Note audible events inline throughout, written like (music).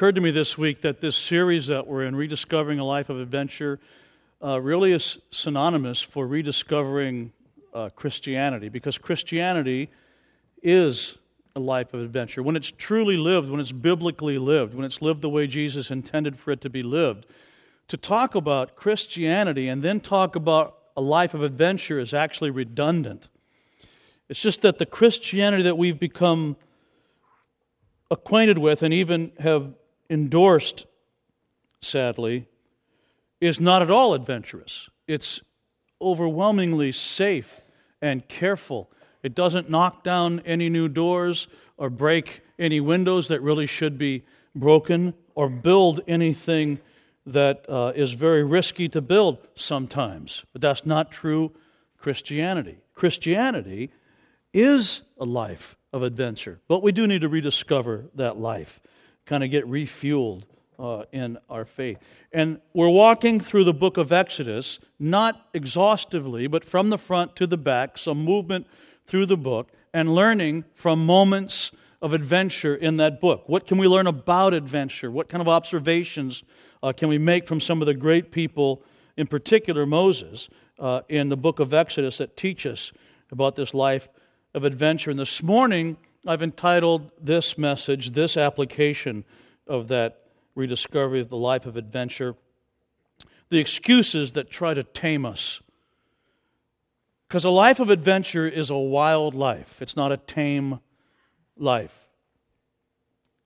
occurred to me this week that this series that we're in, Rediscovering a Life of Adventure, uh, really is synonymous for rediscovering uh, Christianity because Christianity is a life of adventure. When it's truly lived, when it's biblically lived, when it's lived the way Jesus intended for it to be lived, to talk about Christianity and then talk about a life of adventure is actually redundant. It's just that the Christianity that we've become acquainted with and even have endorsed, sadly, is not at all adventurous. It's overwhelmingly safe and careful. It doesn't knock down any new doors or break any windows that really should be broken or build anything that uh, is very risky to build sometimes. But that's not true Christianity. Christianity is a life of adventure. But we do need to rediscover that life, kind of get refueled uh, in our faith. And we're walking through the book of Exodus, not exhaustively, but from the front to the back, some movement through the book, and learning from moments of adventure in that book. What can we learn about adventure? What kind of observations uh, can we make from some of the great people, in particular Moses, uh, in the book of Exodus that teach us about this life of adventure. And this morning, I've entitled this message, this application of that rediscovery of the life of adventure, The Excuses That Try to Tame Us. Because a life of adventure is a wild life, it's not a tame life.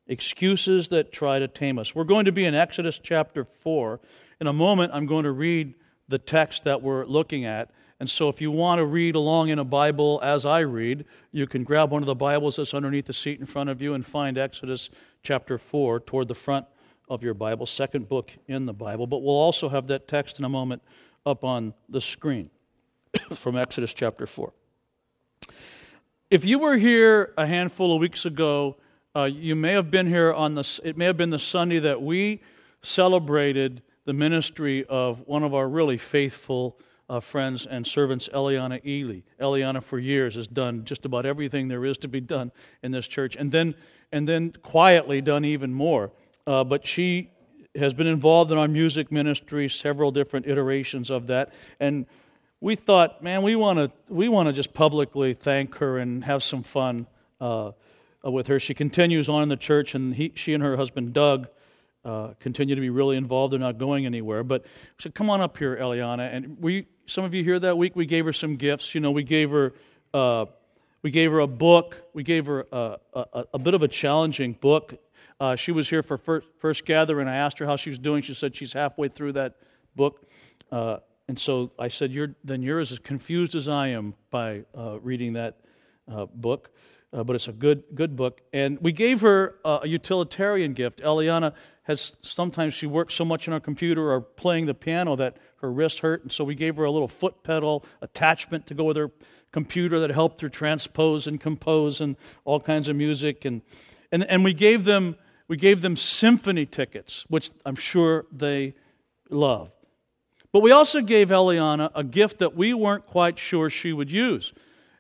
Excuses that try to tame us. We're going to be in Exodus chapter 4. In a moment, I'm going to read the text that we're looking at. And so, if you want to read along in a Bible as I read, you can grab one of the Bibles that's underneath the seat in front of you and find Exodus chapter 4 toward the front of your Bible, second book in the Bible. But we'll also have that text in a moment up on the screen (coughs) from Exodus chapter 4. If you were here a handful of weeks ago, uh, you may have been here on the, it may have been the Sunday that we celebrated the ministry of one of our really faithful uh, friends and servants, Eliana Ely. Eliana, for years, has done just about everything there is to be done in this church, and then, and then quietly done even more. Uh, but she has been involved in our music ministry, several different iterations of that, and we thought, man, we want to we want to just publicly thank her and have some fun uh, with her. She continues on in the church, and he, she and her husband Doug uh, continue to be really involved. They're not going anywhere. But said, come on up here, Eliana. And we, some of you here that week, we gave her some gifts. You know, we gave her, uh, we gave her a book. We gave her a, a, a bit of a challenging book. Uh, she was here for first, first gathering. I asked her how she was doing. She said she's halfway through that book. Uh, and so I said, you're, then you're as confused as I am by uh, reading that uh, book. Uh, but it's a good good book. And we gave her uh, a utilitarian gift. Eliana has sometimes she works so much on her computer or playing the piano that her wrist hurt, and so we gave her a little foot pedal attachment to go with her computer that helped her transpose and compose and all kinds of music. And and and we gave them we gave them symphony tickets, which I'm sure they love. But we also gave Eliana a gift that we weren't quite sure she would use.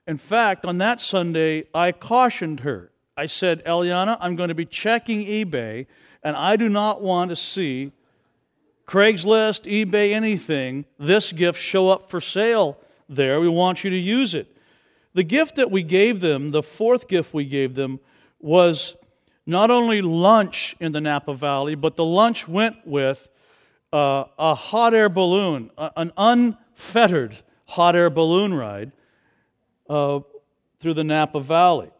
In fact, on that Sunday, I cautioned her. I said, Eliana, I'm going to be checking eBay, and I do not want to see Craigslist, eBay, anything, this gift show up for sale there. We want you to use it. The gift that we gave them, the fourth gift we gave them, was not only lunch in the Napa Valley, but the lunch went with uh, a hot air balloon, an unfettered hot air balloon ride uh, through the Napa Valley.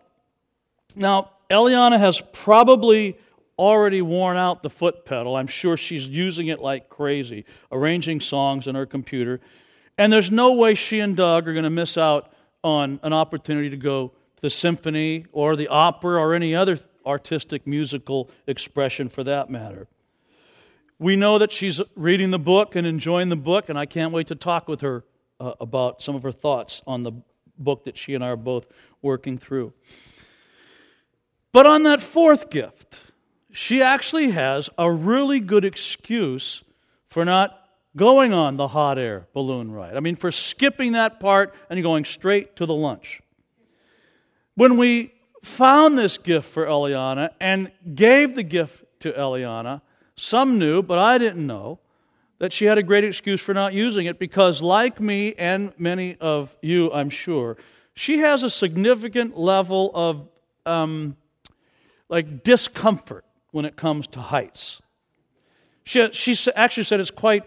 Now, Eliana has probably already worn out the foot pedal. I'm sure she's using it like crazy, arranging songs on her computer. And there's no way she and Doug are going to miss out on an opportunity to go to the symphony or the opera or any other artistic musical expression for that matter. We know that she's reading the book and enjoying the book, and I can't wait to talk with her uh, about some of her thoughts on the book that she and I are both working through. But on that fourth gift, she actually has a really good excuse for not going on the hot air balloon ride. I mean, for skipping that part and going straight to the lunch. When we found this gift for Eliana and gave the gift to Eliana. Some knew, but I didn't know that she had a great excuse for not using it because, like me and many of you, I'm sure, she has a significant level of um, like discomfort when it comes to heights. She, she actually said it's quite,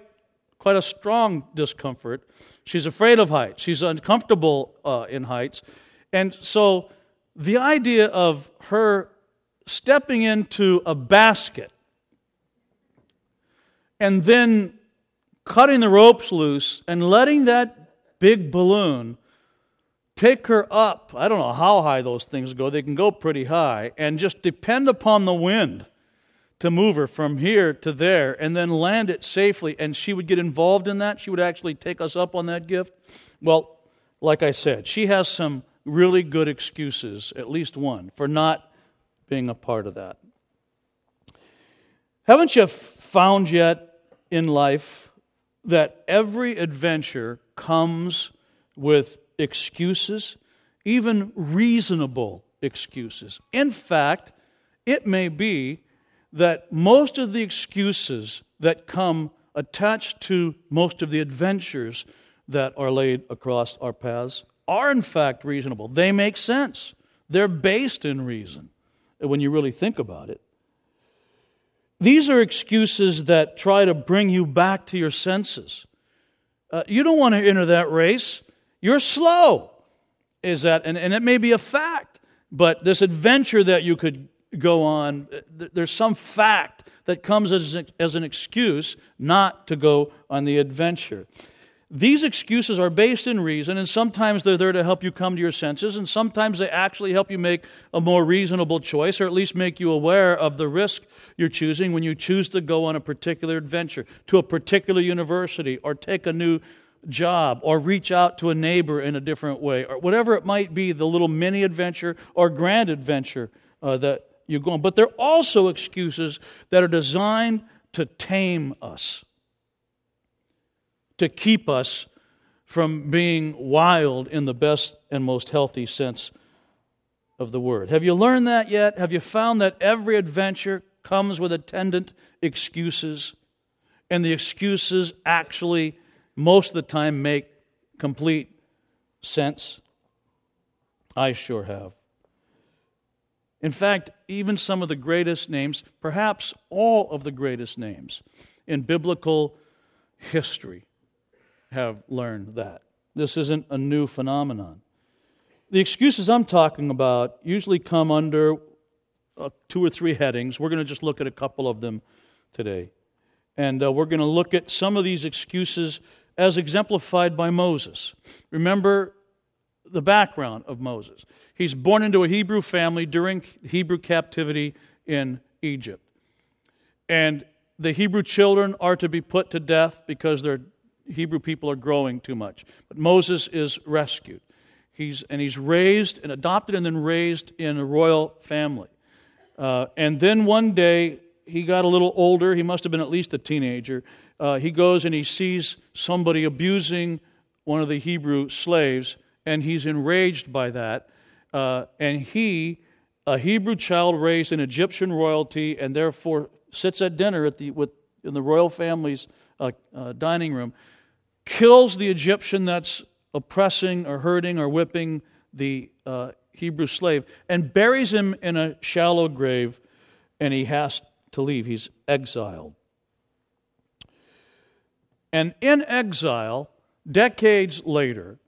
quite a strong discomfort. She's afraid of heights. She's uncomfortable uh, in heights. And so the idea of her stepping into a basket and then cutting the ropes loose and letting that big balloon take her up. I don't know how high those things go, they can go pretty high, and just depend upon the wind to move her from here to there and then land it safely. And she would get involved in that. She would actually take us up on that gift. Well, like I said, she has some really good excuses, at least one, for not being a part of that. Haven't you found yet in life that every adventure comes with excuses, even reasonable excuses? In fact, it may be that most of the excuses that come attached to most of the adventures that are laid across our paths are in fact reasonable. They make sense. They're based in reason when you really think about it. These are excuses that try to bring you back to your senses. Uh, you don't want to enter that race. You're slow. Is that, and, and it may be a fact, but this adventure that you could go on, uh, there's some fact that comes as, as an excuse not to go on the adventure. These excuses are based in reason, and sometimes they're there to help you come to your senses, and sometimes they actually help you make a more reasonable choice, or at least make you aware of the risk you're choosing when you choose to go on a particular adventure, to a particular university, or take a new job, or reach out to a neighbor in a different way, or whatever it might be the little mini adventure or grand adventure uh, that you go on. But they're also excuses that are designed to tame us to keep us from being wild in the best and most healthy sense of the word. Have you learned that yet? Have you found that every adventure comes with attendant excuses? And the excuses actually, most of the time, make complete sense? I sure have. In fact, even some of the greatest names, perhaps all of the greatest names in biblical history, have learned that. This isn't a new phenomenon. The excuses I'm talking about usually come under uh, two or three headings. We're going to just look at a couple of them today. And uh, we're going to look at some of these excuses as exemplified by Moses. Remember the background of Moses. He's born into a Hebrew family during Hebrew captivity in Egypt. And the Hebrew children are to be put to death because they're Hebrew people are growing too much. But Moses is rescued. He's, and he's raised and adopted and then raised in a royal family. Uh, and then one day, he got a little older. He must have been at least a teenager. Uh, he goes and he sees somebody abusing one of the Hebrew slaves, and he's enraged by that. Uh, and he, a Hebrew child raised in Egyptian royalty, and therefore sits at dinner at the, with, in the royal family's uh, uh, dining room, kills the Egyptian that's oppressing or hurting or whipping the uh, Hebrew slave, and buries him in a shallow grave, and he has to leave. He's exiled. And in exile, decades later,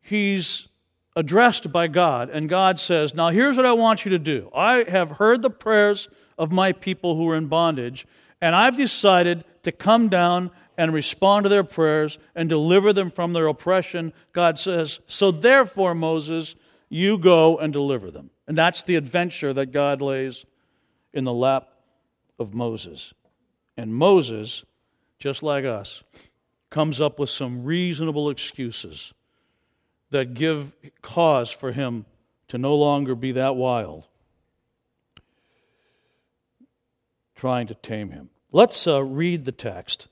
he's addressed by God, and God says, Now here's what I want you to do. I have heard the prayers of my people who are in bondage, and I've decided to come down and respond to their prayers and deliver them from their oppression, God says, So therefore, Moses, you go and deliver them. And that's the adventure that God lays in the lap of Moses. And Moses, just like us, comes up with some reasonable excuses that give cause for him to no longer be that wild, trying to tame him. Let's uh, read the text.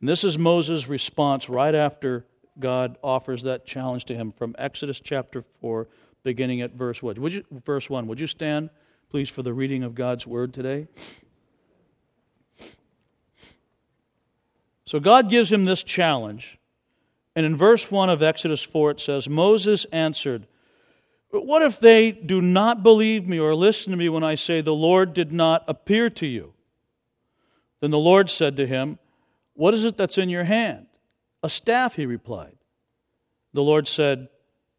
And this is Moses' response right after God offers that challenge to him from Exodus chapter 4, beginning at verse, what? Would you, verse 1. Would you stand, please, for the reading of God's word today? So God gives him this challenge. And in verse 1 of Exodus 4, it says Moses answered, But what if they do not believe me or listen to me when I say, The Lord did not appear to you? Then the Lord said to him, what is it that's in your hand? A staff, he replied. The Lord said,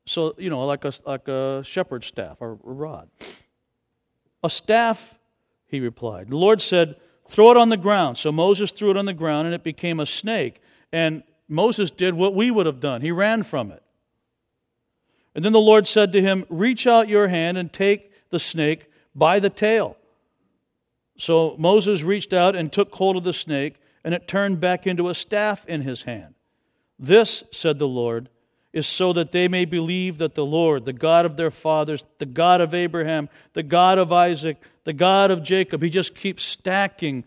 So, you know, like a, like a shepherd's staff or a rod. A staff, he replied. The Lord said, Throw it on the ground. So Moses threw it on the ground and it became a snake. And Moses did what we would have done he ran from it. And then the Lord said to him, Reach out your hand and take the snake by the tail. So Moses reached out and took hold of the snake, and it turned back into a staff in his hand. This, said the Lord, is so that they may believe that the Lord, the God of their fathers, the God of Abraham, the God of Isaac, the God of Jacob, he just keeps stacking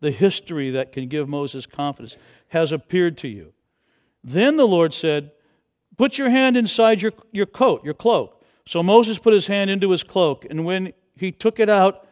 the history that can give Moses confidence, has appeared to you. Then the Lord said, Put your hand inside your, your coat, your cloak. So Moses put his hand into his cloak, and when he took it out,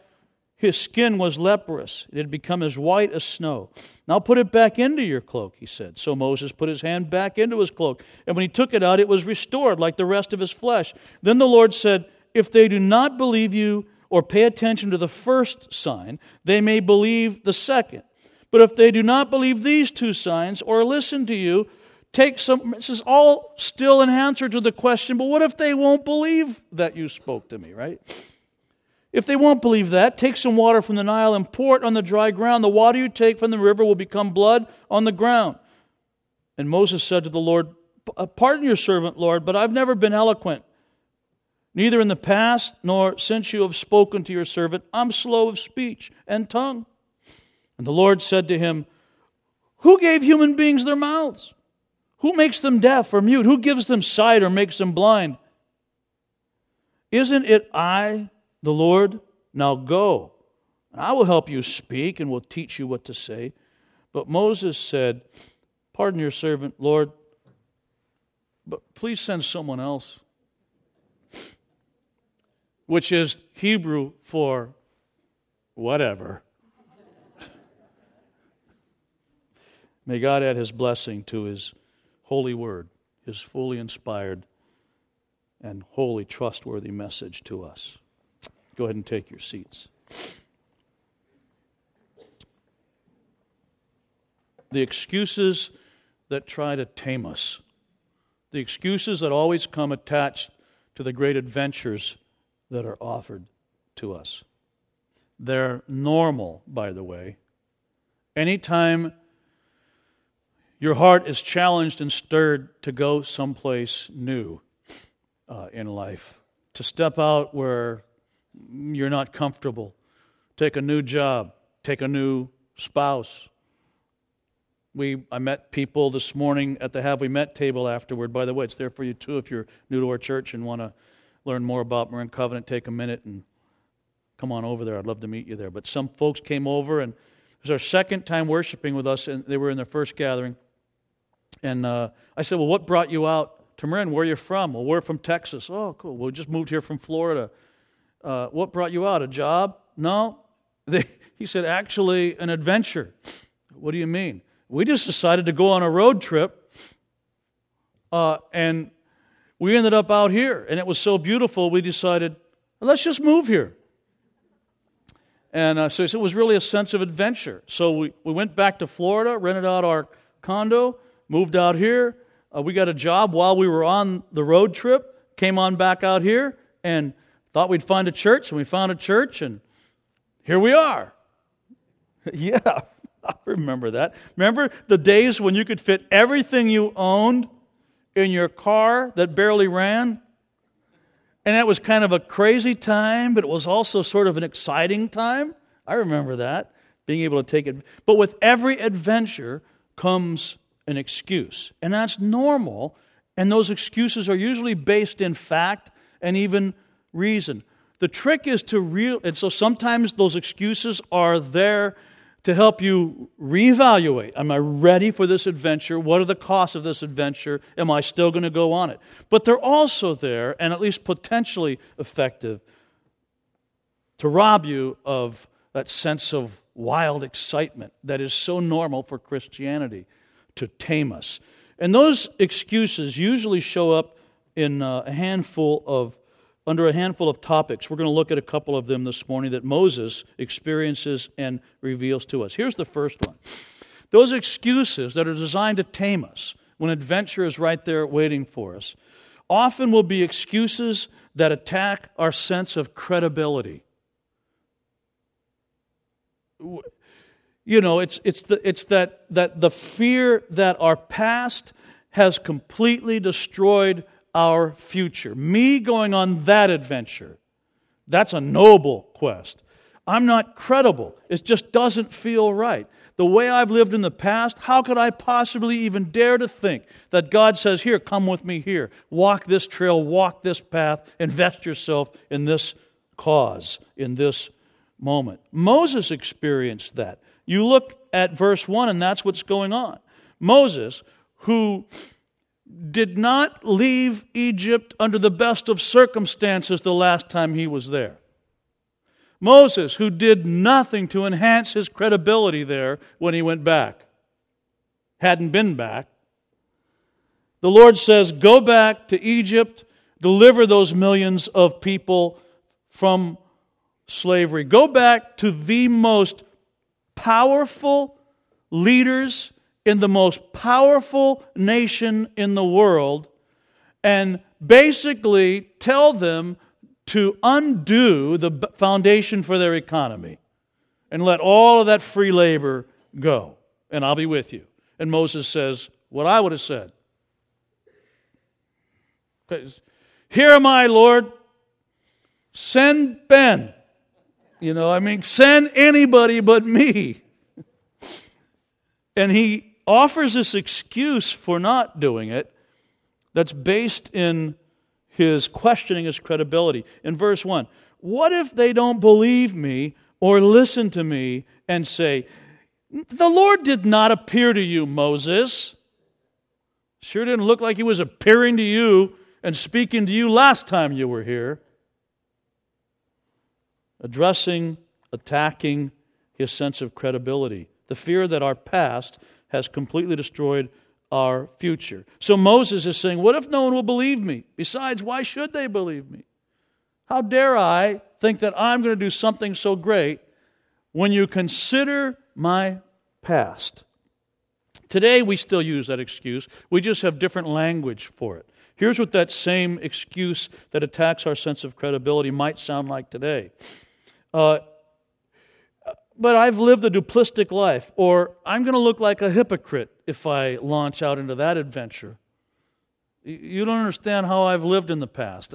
his skin was leprous. It had become as white as snow. Now put it back into your cloak, he said. So Moses put his hand back into his cloak. And when he took it out, it was restored like the rest of his flesh. Then the Lord said, If they do not believe you or pay attention to the first sign, they may believe the second. But if they do not believe these two signs or listen to you, take some. This is all still an answer to the question, but what if they won't believe that you spoke to me, right? If they won't believe that, take some water from the Nile and pour it on the dry ground. The water you take from the river will become blood on the ground. And Moses said to the Lord, uh, Pardon your servant, Lord, but I've never been eloquent, neither in the past nor since you have spoken to your servant. I'm slow of speech and tongue. And the Lord said to him, Who gave human beings their mouths? Who makes them deaf or mute? Who gives them sight or makes them blind? Isn't it I? The Lord, Now go, and I will help you speak and will teach you what to say. But Moses said, Pardon your servant, Lord, but please send someone else. Which is Hebrew for whatever. May God add his blessing to his holy word, his fully inspired and wholly trustworthy message to us. Go ahead and take your seats. The excuses that try to tame us, the excuses that always come attached to the great adventures that are offered to us. They're normal, by the way. Anytime your heart is challenged and stirred to go someplace new uh, in life, to step out where you're not comfortable. Take a new job, take a new spouse. We, I met people this morning at the Have We Met table afterward. By the way, it's there for you too if you're new to our church and want to learn more about Marin Covenant. Take a minute and come on over there. I'd love to meet you there. But some folks came over, and it was our second time worshiping with us, and they were in their first gathering. And uh, I said, Well, what brought you out to Marin? Where are you from? Well, we're from Texas. Oh, cool. Well, we just moved here from Florida uh, What brought you out? A job? No. They, (laughs) he said, Actually, an adventure. What do you mean? We just decided to go on a road trip, uh, and we ended up out here, and it was so beautiful, we decided, let's just move here. And uh, so it was really a sense of adventure. So we, we went back to Florida, rented out our condo, moved out here. Uh, we got a job while we were on the road trip, came on back out here, and Thought we'd find a church, and we found a church, and here we are. (laughs) yeah, (laughs) I remember that. Remember the days when you could fit everything you owned in your car that barely ran? And that was kind of a crazy time, but it was also sort of an exciting time. I remember that, being able to take it. But with every adventure comes an excuse. And that's normal. And those excuses are usually based in fact and even reason. The trick is to real, and so sometimes those excuses are there to help you reevaluate. Am I ready for this adventure? What are the costs of this adventure? Am I still going to go on it? But they're also there, and at least potentially effective, to rob you of that sense of wild excitement that is so normal for Christianity to tame us. And those excuses usually show up in uh, a handful of under a handful of topics. We're going to look at a couple of them this morning that Moses experiences and reveals to us. Here's the first one. Those excuses that are designed to tame us when adventure is right there waiting for us often will be excuses that attack our sense of credibility. You know, it's, it's, the, it's that, that the fear that our past has completely destroyed our future. Me going on that adventure, that's a noble quest. I'm not credible. It just doesn't feel right. The way I've lived in the past, how could I possibly even dare to think that God says, Here, come with me here. Walk this trail, walk this path, invest yourself in this cause, in this moment. Moses experienced that. You look at verse 1, and that's what's going on. Moses, who did not leave Egypt under the best of circumstances the last time he was there. Moses, who did nothing to enhance his credibility there when he went back, hadn't been back. The Lord says, Go back to Egypt, deliver those millions of people from slavery. Go back to the most powerful leaders in the most powerful nation in the world and basically tell them to undo the foundation for their economy and let all of that free labor go, and I'll be with you. And Moses says, What I would have said. Here am I, Lord. Send Ben. You know, I mean, send anybody but me. (laughs) And he offers this excuse for not doing it that's based in his questioning his credibility. In verse 1, what if they don't believe me or listen to me and say, The Lord did not appear to you, Moses? Sure didn't look like he was appearing to you and speaking to you last time you were here. Addressing, attacking his sense of credibility. The fear that our past has completely destroyed our future. So Moses is saying, What if no one will believe me? Besides, why should they believe me? How dare I think that I'm going to do something so great when you consider my past? Today, we still use that excuse. We just have different language for it. Here's what that same excuse that attacks our sense of credibility might sound like today. Uh, but I've lived a duplistic life, or I'm going to look like a hypocrite if I launch out into that adventure. You don't understand how I've lived in the past.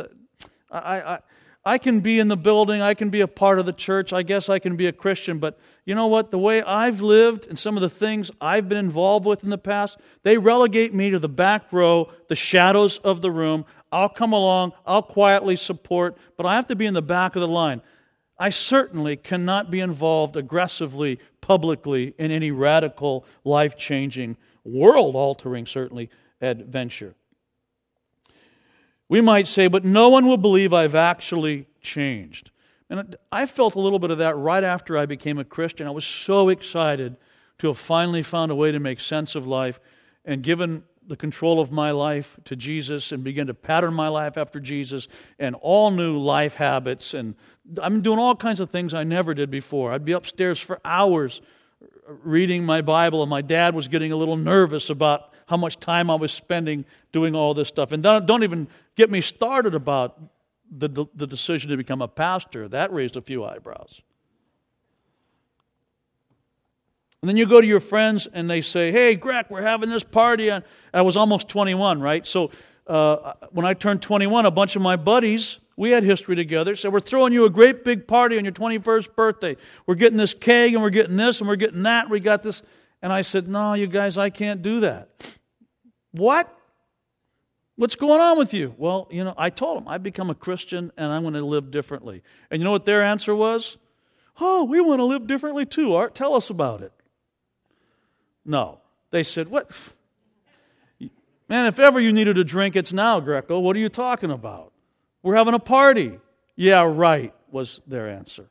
I, I, I can be in the building, I can be a part of the church, I guess I can be a Christian, but you know what? The way I've lived and some of the things I've been involved with in the past, they relegate me to the back row, the shadows of the room. I'll come along, I'll quietly support, but I have to be in the back of the line. I certainly cannot be involved aggressively, publicly, in any radical, life changing, world altering, certainly, adventure. We might say, but no one will believe I've actually changed. And I felt a little bit of that right after I became a Christian. I was so excited to have finally found a way to make sense of life and given the control of my life to Jesus and begin to pattern my life after Jesus and all new life habits. And I'm doing all kinds of things I never did before. I'd be upstairs for hours reading my Bible, and my dad was getting a little nervous about how much time I was spending doing all this stuff. And don't, don't even get me started about the, the decision to become a pastor. That raised a few eyebrows. And then you go to your friends and they say, Hey, Greg, we're having this party. And I was almost 21, right? So uh, when I turned 21, a bunch of my buddies, we had history together, So We're throwing you a great big party on your 21st birthday. We're getting this keg and we're getting this and we're getting that. We got this. And I said, No, you guys, I can't do that. What? What's going on with you? Well, you know, I told them I've become a Christian and I'm going to live differently. And you know what their answer was? Oh, we want to live differently too, Art. Tell us about it. No. They said, What? Man, if ever you needed a drink, it's now, Greco. What are you talking about? We're having a party. Yeah, right, was their answer.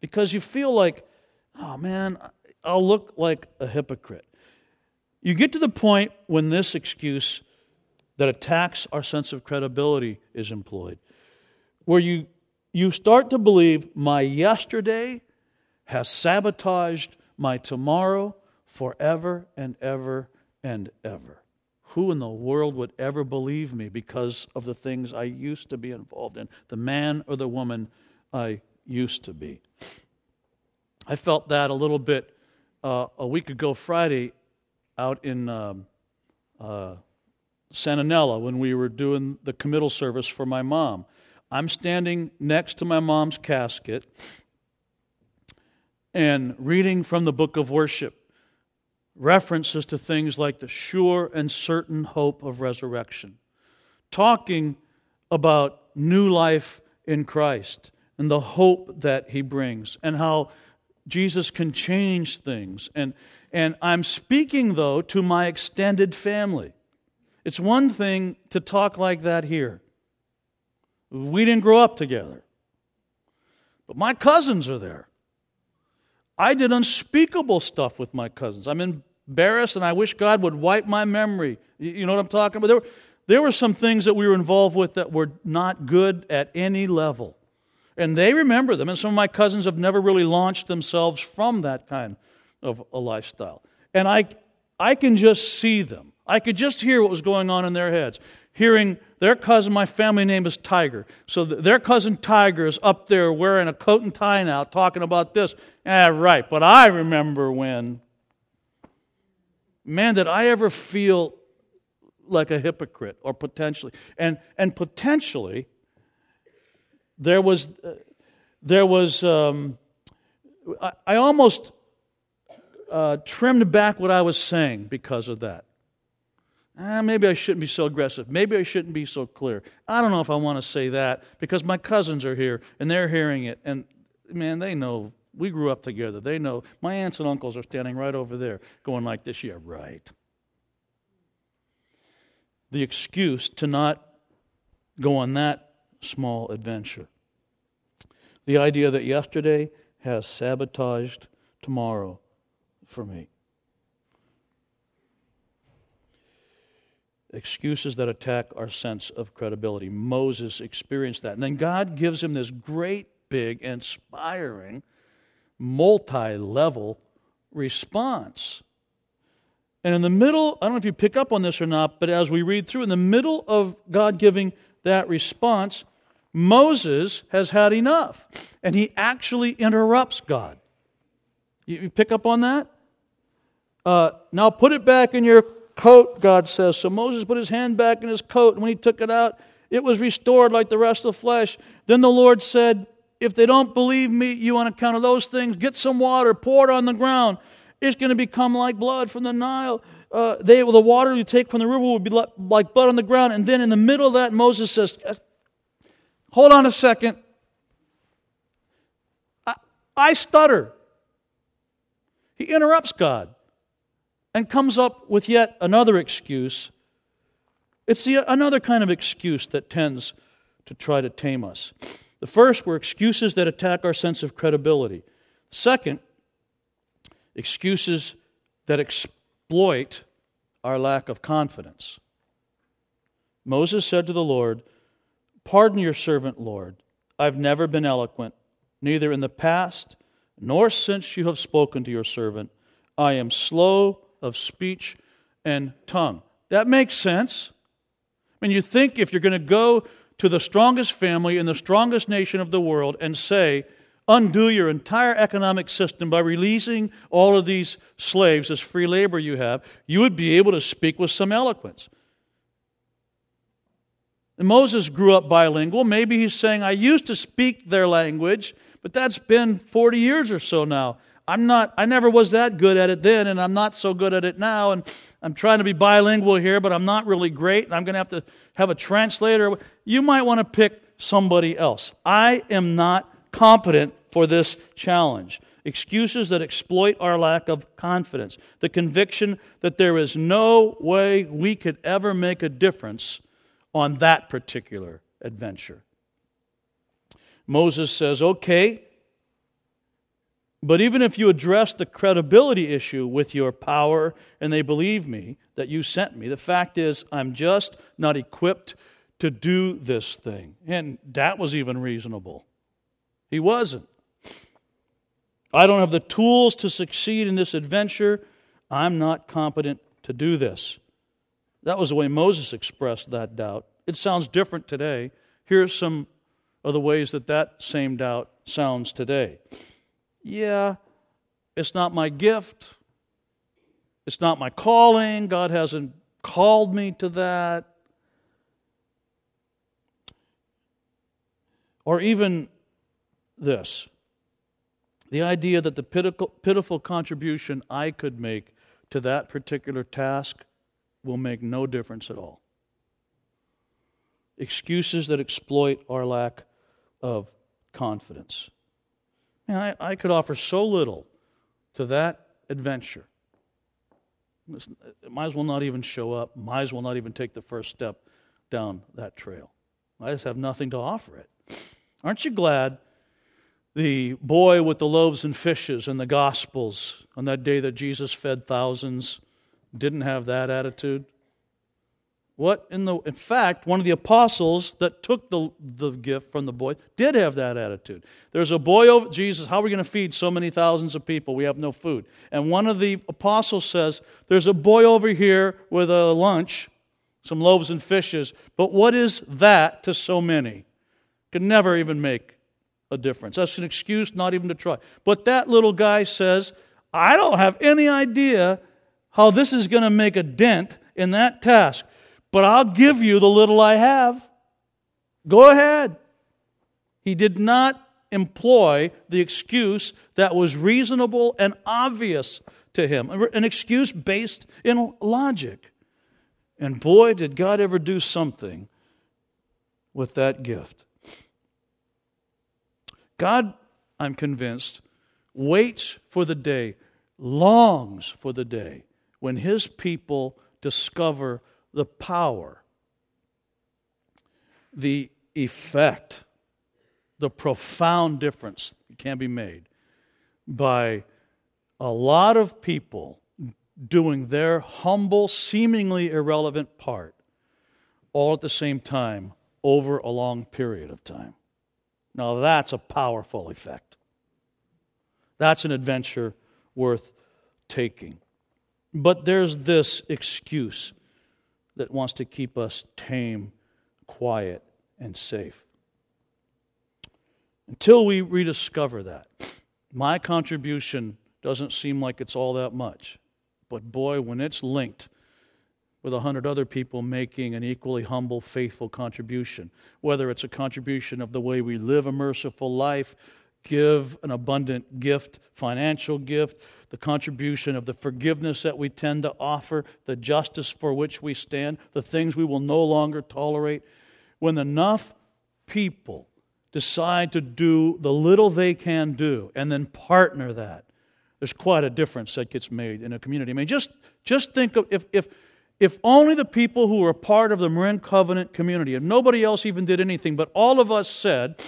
Because you feel like, oh man, I'll look like a hypocrite. You get to the point when this excuse that attacks our sense of credibility is employed, where you, you start to believe my yesterday has sabotaged my tomorrow forever and ever and ever. Who in the world would ever believe me because of the things I used to be involved in, the man or the woman I used to be? I felt that a little bit uh, a week ago Friday out in um, uh, Santa Nella when we were doing the committal service for my mom. I'm standing next to my mom's casket and reading from the book of worship references to things like the sure and certain hope of resurrection, talking about new life in Christ and the hope that he brings, and how Jesus can change things. And, and I'm speaking, though, to my extended family. It's one thing to talk like that here. We didn't grow up together, but my cousins are there. I did unspeakable stuff with my cousins. I'm embarrassed and I wish God would wipe my memory. You know what I'm talking about? There were, there were some things that we were involved with that were not good at any level. And they remember them, and some of my cousins have never really launched themselves from that kind of a lifestyle. And I, I can just see them. I could just hear what was going on in their heads. Hearing their cousin, my family name is Tiger. So their cousin Tiger is up there wearing a coat and tie now, talking about this. Ah, right, but I remember when. Man, did I ever feel like a hypocrite or potentially. And, and potentially, there was, uh, there was um, I, I, almost uh, trimmed back what I was saying because of that. Ah, maybe I shouldn't be so aggressive. Maybe I shouldn't be so clear. I don't know if I want to say that because my cousins are here and they're hearing it. And man, they know we grew up together. They know my aunts and uncles are standing right over there going like this. Yeah, right. The excuse to not go on that small adventure. The idea that yesterday has sabotaged tomorrow for me. excuses that attack our sense of credibility. Moses experienced that. And then God gives him this great, big, inspiring, multi level response. And in the middle, I don't know if you pick up on this or not, but as we read through, in the middle of God giving that response, Moses has had enough. And he actually interrupts God. You pick up on that? Uh, now put it back in your coat, God says. So Moses put his hand back in his coat, and when he took it out, it was restored like the rest of the flesh. Then the Lord said, If they don't believe me, you on account of those things, get some water, pour it on the ground. It's going to become like blood from the Nile. Uh, they, well, the water you take from the river will be like blood on the ground. And then in the middle of that, Moses says, Hold on a second. I, I stutter. He interrupts God and comes up with yet another excuse. It's the, another kind of excuse that tends to try to tame us. The first were excuses that attack our sense of credibility. Second, excuses that exploit our lack of confidence. Moses said to the Lord, Pardon your servant, Lord. I've never been eloquent, neither in the past nor since you have spoken to your servant. I am slow of speech and tongue. That makes sense. I mean, you think if you're going to go to the strongest family in the strongest nation of the world and say, undo your entire economic system by releasing all of these slaves as free labor you have, you would be able to speak with some eloquence. And Moses grew up bilingual. Maybe he's saying, I used to speak their language, but that's been 40 years or so now. I'm not, I never was that good at it then, and I'm not so good at it now. And I'm trying to be bilingual here, but I'm not really great. And I'm going to have to have a translator. You might want to pick somebody else. I am not competent for this challenge. Excuses that exploit our lack of confidence. The conviction that there is no way we could ever make a difference on that particular adventure. Moses says, Okay, But even if you address the credibility issue with your power and they believe me that you sent me, the fact is, I'm just not equipped to do this thing. And that was even reasonable. He wasn't. I don't have the tools to succeed in this adventure. I'm not competent to do this. That was the way Moses expressed that doubt. It sounds different today. Here are some of the ways that that same doubt sounds today. Yeah, it's not my gift. It's not my calling. God hasn't called me to that. Or even this the idea that the pitiful, pitiful contribution I could make to that particular task will make no difference at all. Excuses that exploit our lack of confidence. Man, I, I could offer so little to that adventure. Might as well not even show up, might as well not even take the first step down that trail. I just have nothing to offer it. Aren't you glad the boy with the loaves and fishes in the Gospels on that day that Jesus fed thousands didn't have that attitude? What in the in fact, one of the apostles that took the, the gift from the boy did have that attitude. There's a boy over Jesus, how are we going to feed so many thousands of people? We have no food. And one of the apostles says, There's a boy over here with a lunch, some loaves and fishes, but what is that to so many? Could never even make a difference. That's an excuse not even to try. But that little guy says, I don't have any idea how this is going to make a dent in that task, but I'll give you the little I have. Go ahead. He did not employ the excuse that was reasonable and obvious to him, an excuse based in logic. And boy, did God ever do something with that gift. God, I'm convinced, waits for the day, longs for the day when his people discover the power, the effect, the profound difference can be made by a lot of people doing their humble, seemingly irrelevant part all at the same time over a long period of time. Now, that's a powerful effect. That's an adventure worth taking. But there's this excuse that wants to keep us tame, quiet, and safe. Until we rediscover that, my contribution doesn't seem like it's all that much. But boy, when it's linked with a hundred other people making an equally humble, faithful contribution. Whether it's a contribution of the way we live a merciful life, give an abundant gift, financial gift, the contribution of the forgiveness that we tend to offer, the justice for which we stand, the things we will no longer tolerate. When enough people decide to do the little they can do and then partner that, there's quite a difference that gets made in a community. I mean, just, just think of if, if if only the people who were part of the Marin Covenant community, if nobody else even did anything, but all of us said,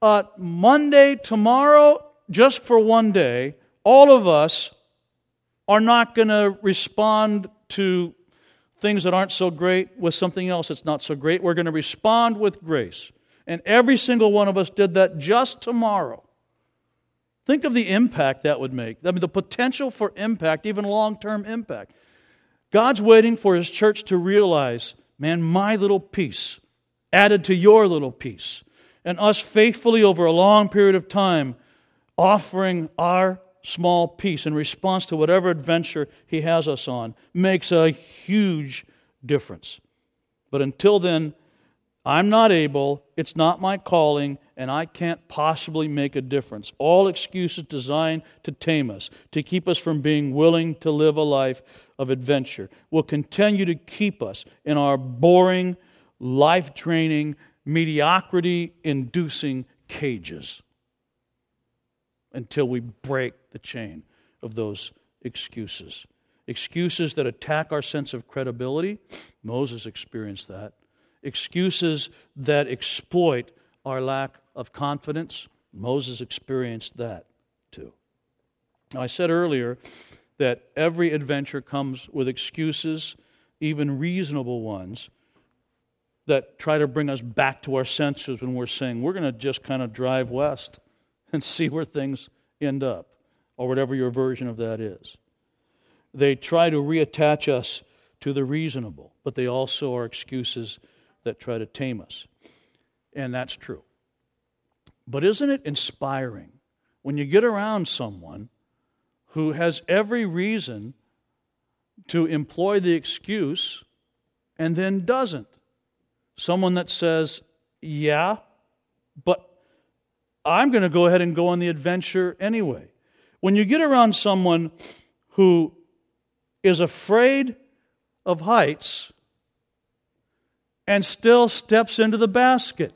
uh, Monday, tomorrow, just for one day, all of us are not going to respond to things that aren't so great with something else that's not so great. We're going to respond with grace. And every single one of us did that just tomorrow. Think of the impact that would make. I mean, the potential for impact, even long term impact. God's waiting for His church to realize, man, my little piece added to your little piece. And us faithfully over a long period of time offering our small piece in response to whatever adventure He has us on makes a huge difference. But until then, I'm not able, it's not my calling, and I can't possibly make a difference. All excuses designed to tame us, to keep us from being willing to live a life of adventure will continue to keep us in our boring, life draining, mediocrity inducing cages until we break the chain of those excuses. Excuses that attack our sense of credibility. Moses experienced that. Excuses that exploit our lack of confidence. Moses experienced that too. Now, I said earlier that every adventure comes with excuses, even reasonable ones, that try to bring us back to our senses when we're saying we're going to just kind of drive west (laughs) and see where things end up, or whatever your version of that is. They try to reattach us to the reasonable, but they also are excuses that try to tame us. And that's true. But isn't it inspiring when you get around someone who has every reason to employ the excuse and then doesn't? Someone that says, Yeah, but I'm going to go ahead and go on the adventure anyway. When you get around someone who is afraid of heights and still steps into the basket.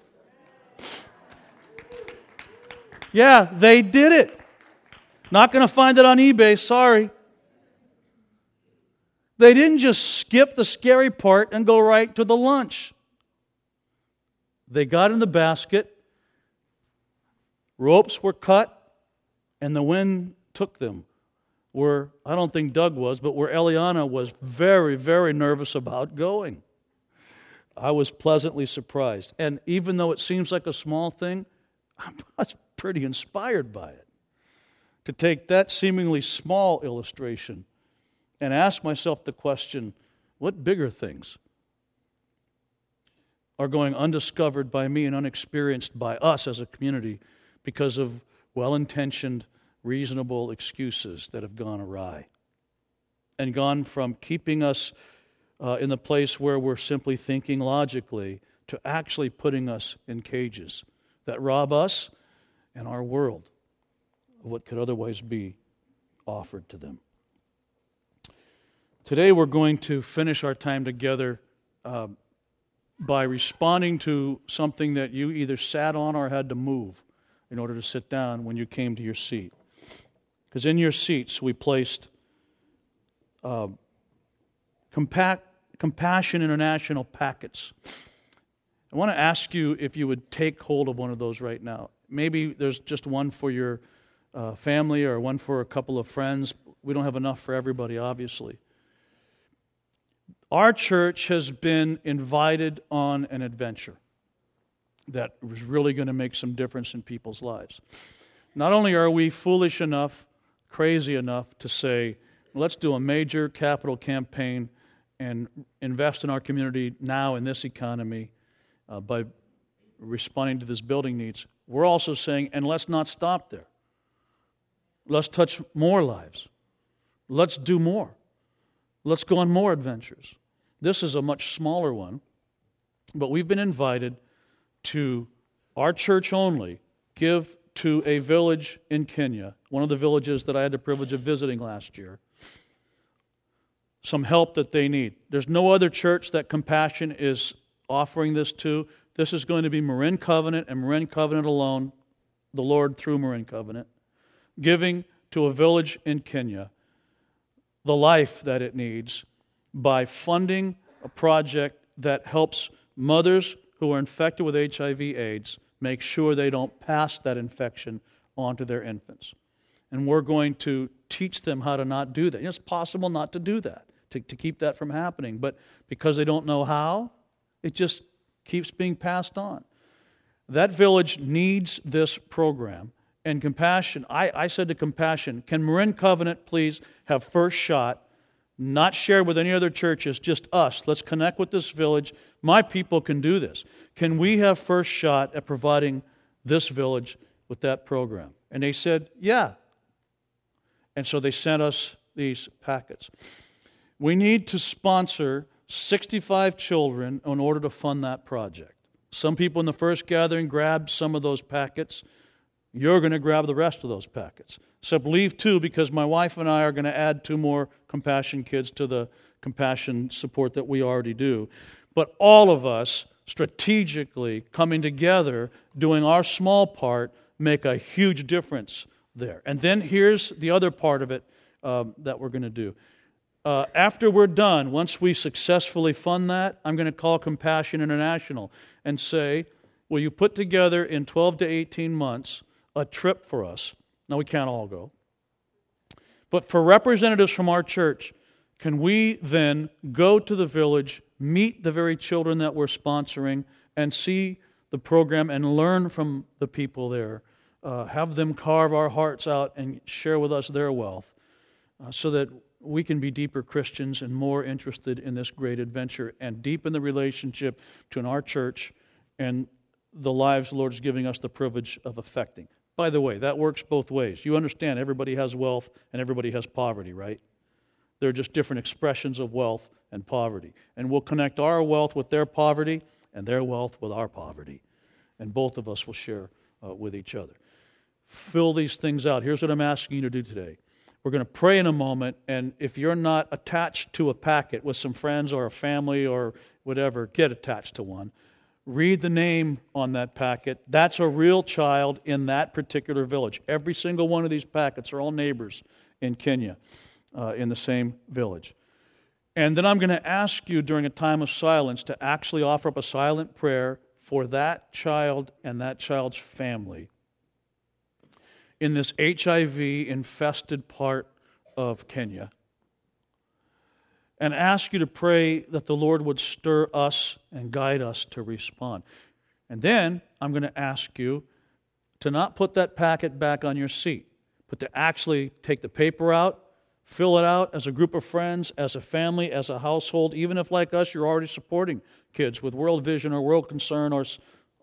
Yeah, they did it. Not going to find it on eBay, sorry. They didn't just skip the scary part and go right to the lunch. They got in the basket, ropes were cut, and the wind took them where I don't think Doug was, but where Eliana was very, very nervous about going. I was pleasantly surprised. And even though it seems like a small thing, (laughs) I was pretty inspired by it. To take that seemingly small illustration and ask myself the question what bigger things are going undiscovered by me and unexperienced by us as a community because of well intentioned reasonable excuses that have gone awry and gone from keeping us uh, in the place where we're simply thinking logically to actually putting us in cages that rob us and our world of what could otherwise be offered to them. Today, we're going to finish our time together uh, by responding to something that you either sat on or had to move in order to sit down when you came to your seat. Because in your seats, we placed uh, Compassion International packets. I want to ask you if you would take hold of one of those right now. Maybe there's just one for your uh, family or one for a couple of friends. We don't have enough for everybody, obviously. Our church has been invited on an adventure that was really going to make some difference in people's lives. Not only are we foolish enough crazy enough to say, let's do a major capital campaign and invest in our community now in this economy uh, by responding to this building needs. We're also saying, and let's not stop there. Let's touch more lives. Let's do more. Let's go on more adventures. This is a much smaller one, but we've been invited to our church only give to a village in Kenya, one of the villages that I had the privilege of visiting last year, some help that they need. There's no other church that Compassion is offering this to. This is going to be Marin Covenant and Marin Covenant alone, the Lord through Marin Covenant, giving to a village in Kenya the life that it needs by funding a project that helps mothers who are infected with HIV/AIDS make sure they don't pass that infection onto their infants. And we're going to teach them how to not do that. It's possible not to do that, to, to keep that from happening. But because they don't know how, it just keeps being passed on. That village needs this program. And compassion, I, I said to compassion, can Marin Covenant please have first shot not shared with any other churches, just us. Let's connect with this village. My people can do this. Can we have first shot at providing this village with that program? And they said, yeah. And so they sent us these packets. We need to sponsor 65 children in order to fund that project. Some people in the first gathering grabbed some of those packets. You're going to grab the rest of those packets. So believe two because my wife and I are going to add two more compassion kids to the compassion support that we already do. But all of us strategically coming together, doing our small part, make a huge difference there. And then here's the other part of it um, that we're going to do. Uh, after we're done, once we successfully fund that, I'm going to call Compassion International and say, Will you put together in 12 to 18 months a trip for us. Now, we can't all go. But for representatives from our church, can we then go to the village, meet the very children that we're sponsoring, and see the program and learn from the people there? Uh, have them carve our hearts out and share with us their wealth uh, so that we can be deeper Christians and more interested in this great adventure and deepen the relationship between our church and the lives the Lord is giving us the privilege of affecting. By the way, that works both ways. You understand everybody has wealth and everybody has poverty, right? They're just different expressions of wealth and poverty. And we'll connect our wealth with their poverty and their wealth with our poverty. And both of us will share uh, with each other. Fill these things out. Here's what I'm asking you to do today. We're going to pray in a moment, and if you're not attached to a packet with some friends or a family or whatever, get attached to one. Read the name on that packet. That's a real child in that particular village. Every single one of these packets are all neighbors in Kenya uh, in the same village. And then I'm going to ask you during a time of silence to actually offer up a silent prayer for that child and that child's family in this HIV infested part of Kenya and ask you to pray that the Lord would stir us and guide us to respond. And then I'm going to ask you to not put that packet back on your seat, but to actually take the paper out, fill it out as a group of friends, as a family, as a household, even if, like us, you're already supporting kids with World Vision or World Concern or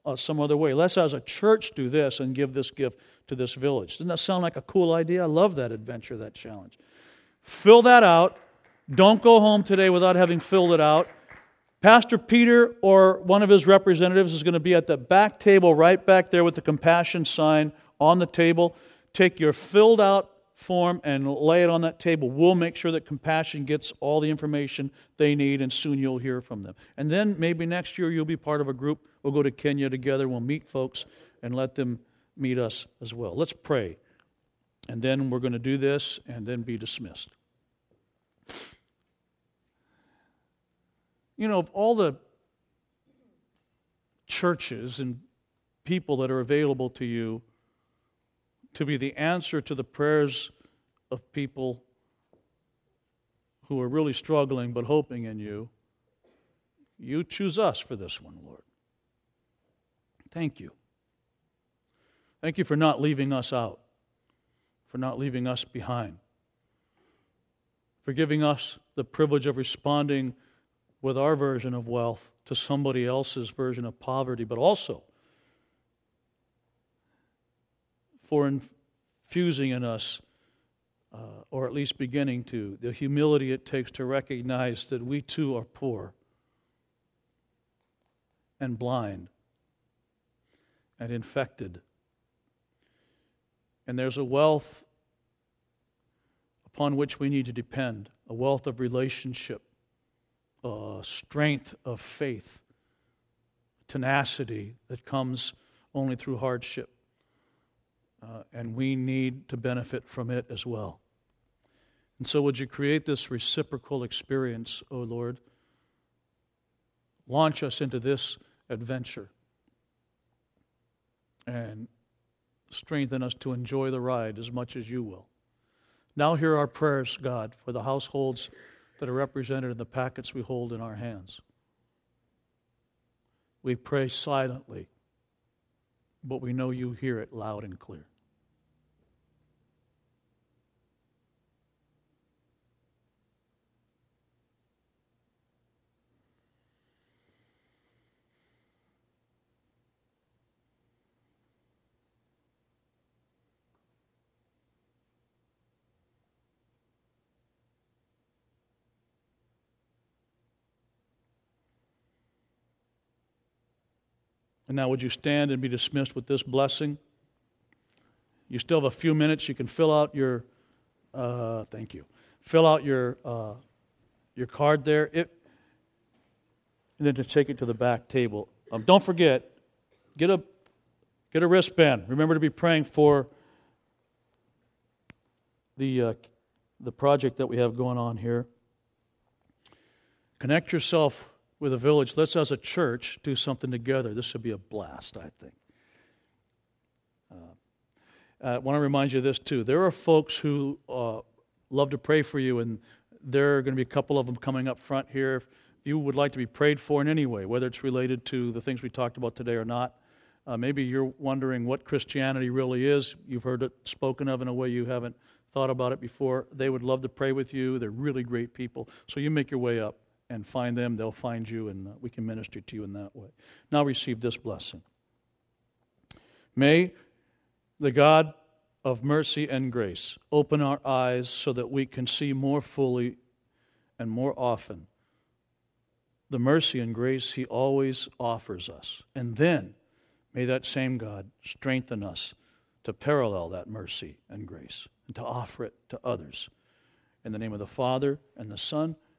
uh, some other way. Let's, as a church, do this and give this gift to this village. Doesn't that sound like a cool idea? I love that adventure, that challenge. Fill that out. Don't go home today without having filled it out. Pastor Peter or one of his representatives is going to be at the back table right back there with the compassion sign on the table. Take your filled out form and lay it on that table. We'll make sure that compassion gets all the information they need, and soon you'll hear from them. And then maybe next year you'll be part of a group. We'll go to Kenya together. We'll meet folks and let them meet us as well. Let's pray. And then we're going to do this and then be dismissed. You know, of all the churches and people that are available to you to be the answer to the prayers of people who are really struggling but hoping in you, you choose us for this one, Lord. Thank you. Thank you for not leaving us out, for not leaving us behind, for giving us the privilege of responding with our version of wealth to somebody else's version of poverty, but also for infusing in us, uh, or at least beginning to, the humility it takes to recognize that we too are poor and blind and infected. And there's a wealth upon which we need to depend a wealth of relationship, a strength of faith, tenacity that comes only through hardship. Uh, and we need to benefit from it as well. And so, would you create this reciprocal experience, O oh Lord? Launch us into this adventure. And strengthen us to enjoy the ride as much as you will. Now, hear our prayers, God, for the households that are represented in the packets we hold in our hands. We pray silently, but we know you hear it loud and clear. And now, would you stand and be dismissed with this blessing? You still have a few minutes. You can fill out your, uh, thank you, fill out your, uh, your card there. It, and then just take it to the back table. Um, don't forget, get a, get a wristband. Remember to be praying for the, uh, the project that we have going on here. Connect yourself with a village, let's as a church do something together. This should be a blast, I think. Uh, I want to remind you of this too. There are folks who uh, love to pray for you, and there are going to be a couple of them coming up front here. If you would like to be prayed for in any way, whether it's related to the things we talked about today or not, uh, maybe you're wondering what Christianity really is. You've heard it spoken of in a way you haven't thought about it before. They would love to pray with you. They're really great people. So you make your way up and find them. They'll find you, and uh, we can minister to you in that way. Now receive this blessing. May the God of mercy and grace open our eyes so that we can see more fully and more often the mercy and grace He always offers us. And then may that same God strengthen us to parallel that mercy and grace and to offer it to others. In the name of the Father, and the Son,